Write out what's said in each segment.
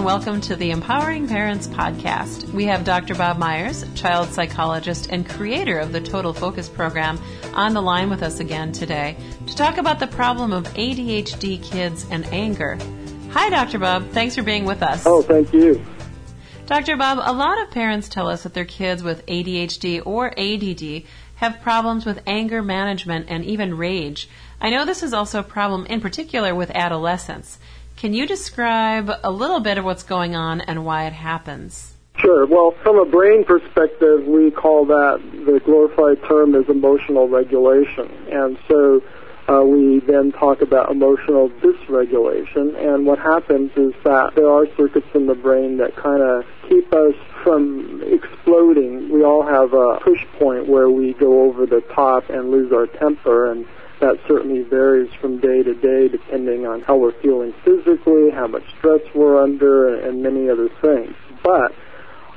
and welcome to the Empowering Parents Podcast. We have Dr. Bob Myers, child psychologist and creator of the Total Focus program, on the line with us again today to talk about the problem of ADHD kids and anger. Hi, Dr. Bob. Thanks for being with us. Oh, thank you. Dr. Bob, a lot of parents tell us that their kids with ADHD or ADD have problems with anger management and even rage. I know this is also a problem in particular with adolescents. Can you describe a little bit of what's going on and why it happens? Sure. Well, from a brain perspective, we call that the glorified term is emotional regulation. And so uh, we then talk about emotional dysregulation. And what happens is that there are circuits in the brain that kind of keep us from exploding. We all have a push point where we go over the top and lose our temper. And that certainly varies from day to day depending on how we're feeling physically, how much stress we're under, and many other things. But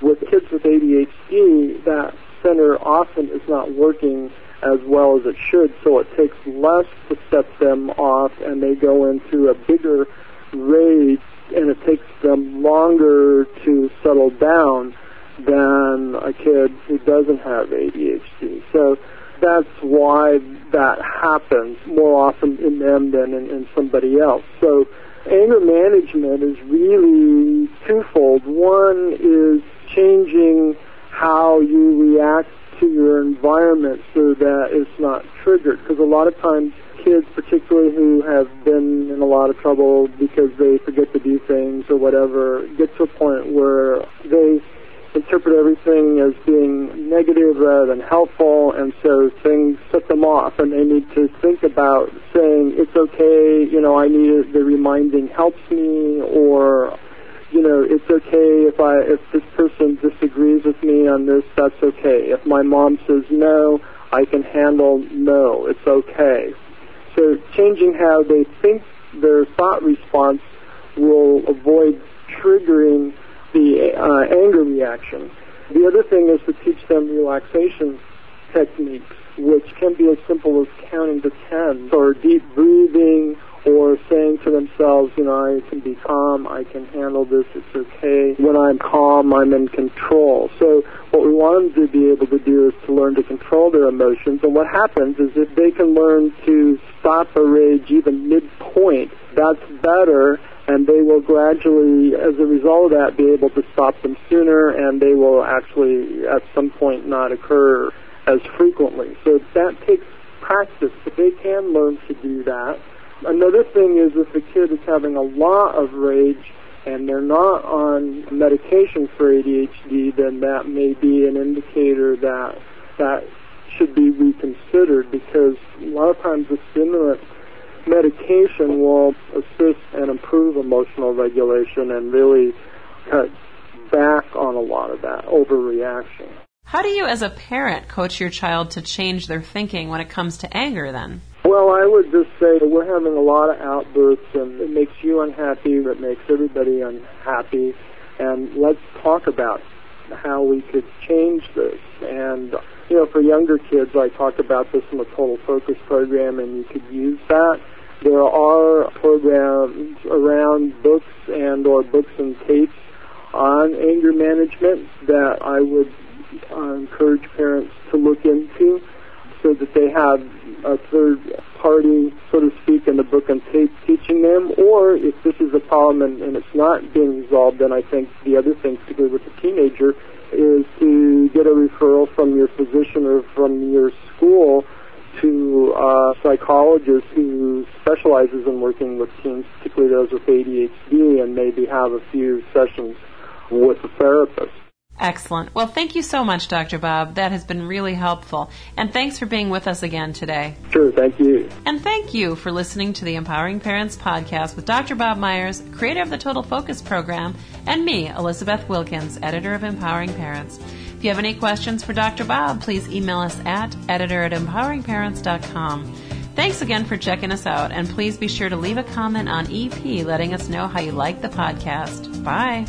with kids with ADHD, that center often is not working as well as it should, so it takes less to set them off and they go into a bigger rage and it takes them longer to settle down than a kid who doesn't have ADHD. So that's why that happens more often in them than in, in somebody else. So anger management is really twofold. One is changing how you react to your environment so that it's not triggered. Because a lot of times kids, particularly who have been in a lot of trouble because they forget to do things or whatever, get to a point where they interpret everything as being negative rather than helpful, and so things set them off, and they need to think about saying, it's okay, you know, I need it, the reminding helps me, or, you know, it's okay if I, if this person disagrees with me on this, that's okay. If my mom says no, I can handle no, it's okay. So changing how they think their thought response will avoid triggering the uh, anger reaction. The other thing is to teach them relaxation techniques, which can be as simple as counting to 10 or deep breathing or saying to themselves, you know, I can be calm, I can handle this, it's okay. When I'm calm, I'm in control. So what we want them to be able to do is to learn to control their emotions. And what happens is if they can learn to stop a rage even midpoint, that's better and they will gradually, as a result of that, be able to stop them sooner, and they will actually, at some point, not occur as frequently. So that takes practice, but they can learn to do that. Another thing is if a kid is having a lot of rage and they're not on medication for ADHD, then that may be an indicator that that should be reconsidered because a lot of times the stimulant medication will assist and improve emotional regulation and really cut back on a lot of that overreaction. How do you, as a parent, coach your child to change their thinking when it comes to anger then? Well, I would just say that we're having a lot of outbursts and it makes you unhappy, it makes everybody unhappy, and let's talk about how we could change this. And, you know, for younger kids, I talked about this in the Total Focus program, and you could use that there are programs around books and or books and tapes on anger management that I would uh, encourage parents to look into so that they have a third party, sort to speak, in the book and tape teaching them. Or if this is a problem and, and it's not being resolved, then I think the other thing, particularly with the teenager, is to get a referral from your physician or from your school to a psychologist who specializes in working with teens, particularly those with ADHD, and maybe have a few sessions with a therapist. Excellent. Well, thank you so much, Dr. Bob. That has been really helpful. And thanks for being with us again today. Sure, thank you. And thank you for listening to the Empowering Parents podcast with Dr. Bob Myers, creator of the Total Focus program, and me, Elizabeth Wilkins, editor of Empowering Parents. If you have any questions for Dr. Bob, please email us at editor at empoweringparents.com. Thanks again for checking us out, and please be sure to leave a comment on EP letting us know how you like the podcast. Bye.